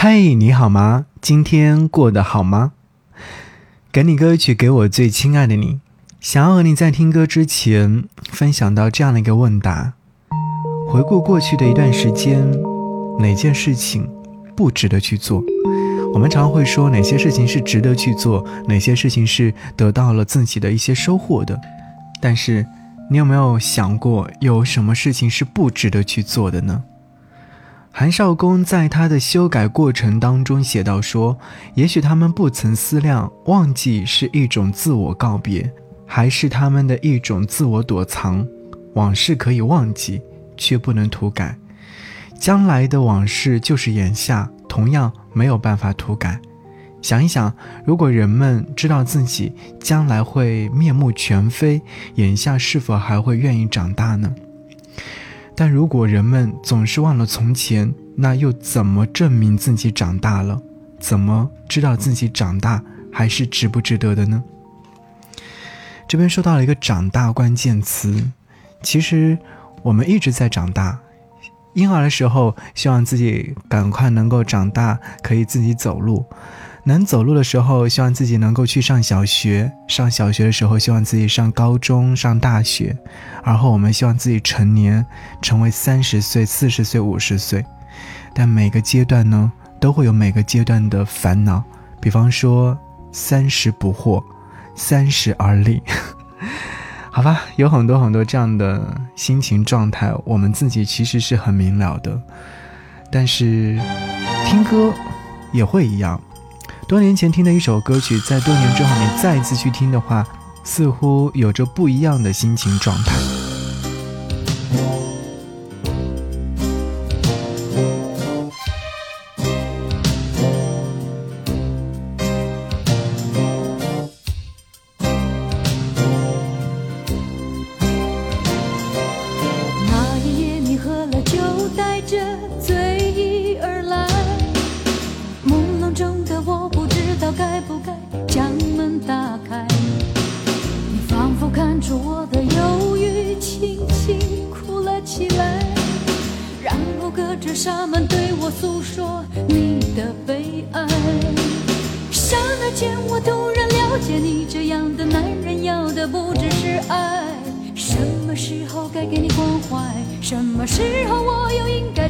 嗨，你好吗？今天过得好吗？给你歌曲，给我最亲爱的你。想要和你在听歌之前分享到这样的一个问答：回顾过去的一段时间，哪件事情不值得去做？我们常会说哪些事情是值得去做，哪些事情是得到了自己的一些收获的。但是，你有没有想过，有什么事情是不值得去做的呢？韩少功在他的修改过程当中写到说：“也许他们不曾思量，忘记是一种自我告别，还是他们的一种自我躲藏。往事可以忘记，却不能涂改。将来的往事就是眼下，同样没有办法涂改。想一想，如果人们知道自己将来会面目全非，眼下是否还会愿意长大呢？”但如果人们总是忘了从前，那又怎么证明自己长大了？怎么知道自己长大还是值不值得的呢？这边说到了一个“长大”关键词，其实我们一直在长大。婴儿的时候，希望自己赶快能够长大，可以自己走路。能走路的时候，希望自己能够去上小学；上小学的时候，希望自己上高中、上大学。而后，我们希望自己成年，成为三十岁、四十岁、五十岁。但每个阶段呢，都会有每个阶段的烦恼。比方说，三十不惑，三十而立。好吧，有很多很多这样的心情状态，我们自己其实是很明了的。但是，听歌也会一样。多年前听的一首歌曲，在多年之后你再次去听的话，似乎有着不一样的心情状态。我不知道该不该将门打开。你仿佛看出我的犹豫，轻轻哭了起来，然后隔着纱门对我诉说你的悲哀。刹那间，我突然了解，你这样的男人要的不只是爱。什么时候该给你关怀？什么时候我又应该？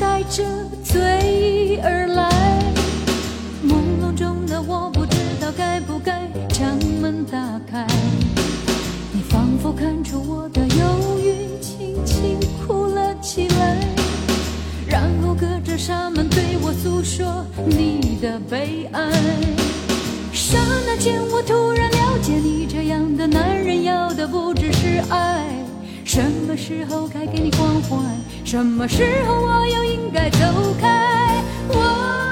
带着醉意而来。朦胧中的我不知道该不该将门打开，你仿佛看出我的忧郁，轻轻哭了起来，然后隔着纱门对我诉说你的悲哀。刹那间，我突然了解你，这样的男人要的不只是爱。什么时候该给你关怀？什么时候我又应该走开？我。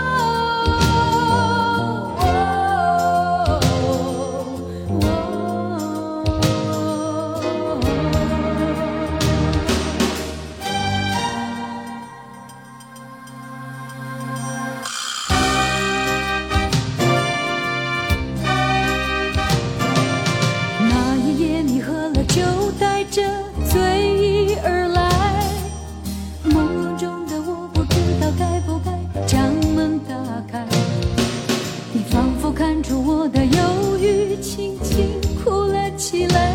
哭了起来，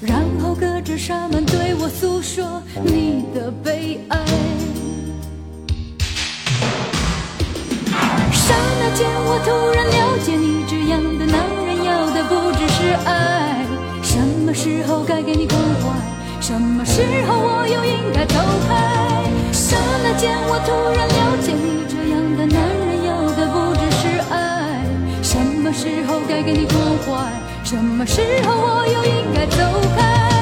然后隔着纱门对我诉说你的悲哀，刹那间我突然了解，你这样的男人要的不只是爱。什么时候该给你关怀？什么时候我又应该走开？刹那间我突然了解，你时候该给你关怀？什么时候我又应该走开？